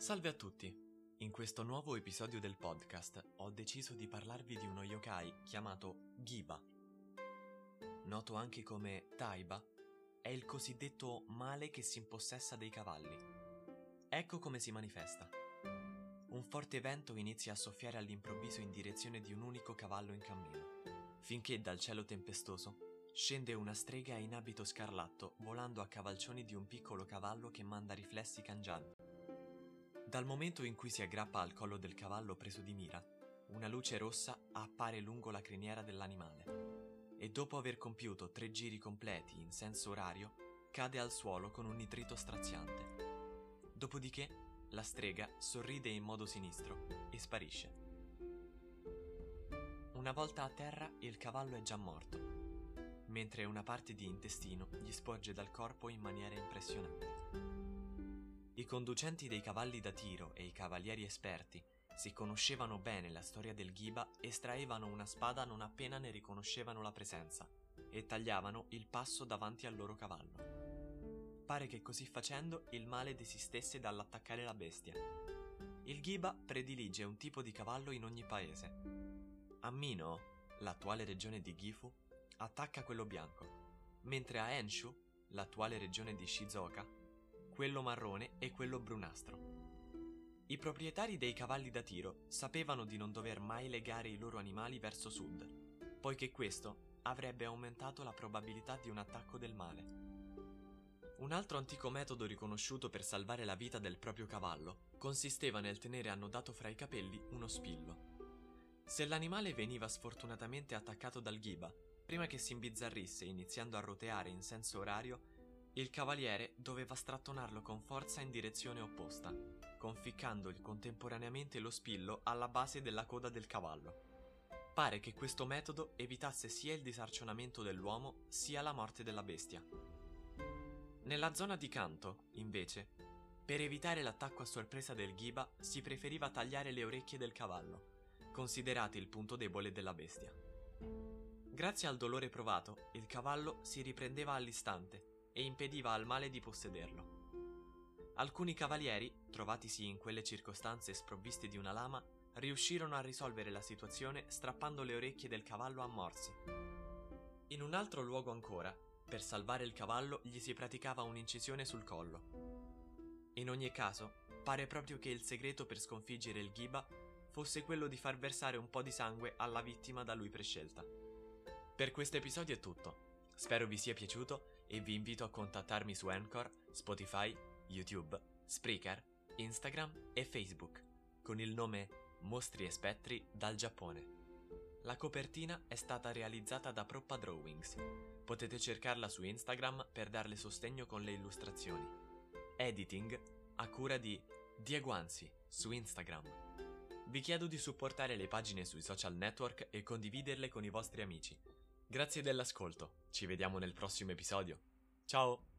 Salve a tutti! In questo nuovo episodio del podcast ho deciso di parlarvi di uno yokai chiamato Giba. Noto anche come Taiba, è il cosiddetto male che si impossessa dei cavalli. Ecco come si manifesta. Un forte vento inizia a soffiare all'improvviso in direzione di un unico cavallo in cammino, finché dal cielo tempestoso Scende una strega in abito scarlatto volando a cavalcioni di un piccolo cavallo che manda riflessi cangianti. Dal momento in cui si aggrappa al collo del cavallo preso di mira, una luce rossa appare lungo la criniera dell'animale e dopo aver compiuto tre giri completi in senso orario, cade al suolo con un nitrito straziante. Dopodiché la strega sorride in modo sinistro e sparisce. Una volta a terra il cavallo è già morto mentre una parte di intestino gli sporge dal corpo in maniera impressionante. I conducenti dei cavalli da tiro e i cavalieri esperti, se conoscevano bene la storia del Ghiba, estraevano una spada non appena ne riconoscevano la presenza e tagliavano il passo davanti al loro cavallo. Pare che così facendo il male desistesse dall'attaccare la bestia. Il Ghiba predilige un tipo di cavallo in ogni paese. A Mino, l'attuale regione di Gifu, attacca quello bianco, mentre a Enshu, l'attuale regione di Shizuoka, quello marrone e quello brunastro. I proprietari dei cavalli da tiro sapevano di non dover mai legare i loro animali verso sud, poiché questo avrebbe aumentato la probabilità di un attacco del male. Un altro antico metodo riconosciuto per salvare la vita del proprio cavallo consisteva nel tenere annodato fra i capelli uno spillo. Se l'animale veniva sfortunatamente attaccato dal ghiba, Prima che si imbizzarrisse iniziando a roteare in senso orario, il cavaliere doveva strattonarlo con forza in direzione opposta, conficcandogli contemporaneamente lo spillo alla base della coda del cavallo. Pare che questo metodo evitasse sia il disarcionamento dell'uomo sia la morte della bestia. Nella zona di canto, invece, per evitare l'attacco a sorpresa del ghiba si preferiva tagliare le orecchie del cavallo, considerate il punto debole della bestia. Grazie al dolore provato, il cavallo si riprendeva all'istante e impediva al male di possederlo. Alcuni cavalieri, trovatisi in quelle circostanze sprovvisti di una lama, riuscirono a risolvere la situazione strappando le orecchie del cavallo a morsi. In un altro luogo ancora, per salvare il cavallo gli si praticava un'incisione sul collo. In ogni caso, pare proprio che il segreto per sconfiggere il Ghiba fosse quello di far versare un po' di sangue alla vittima da lui prescelta. Per questo episodio è tutto. Spero vi sia piaciuto e vi invito a contattarmi su Anchor, Spotify, YouTube, Spreaker, Instagram e Facebook con il nome Mostri e Spettri dal Giappone. La copertina è stata realizzata da Proppa Drawings. Potete cercarla su Instagram per darle sostegno con le illustrazioni. Editing a cura di Diego su Instagram. Vi chiedo di supportare le pagine sui social network e condividerle con i vostri amici Grazie dell'ascolto, ci vediamo nel prossimo episodio. Ciao!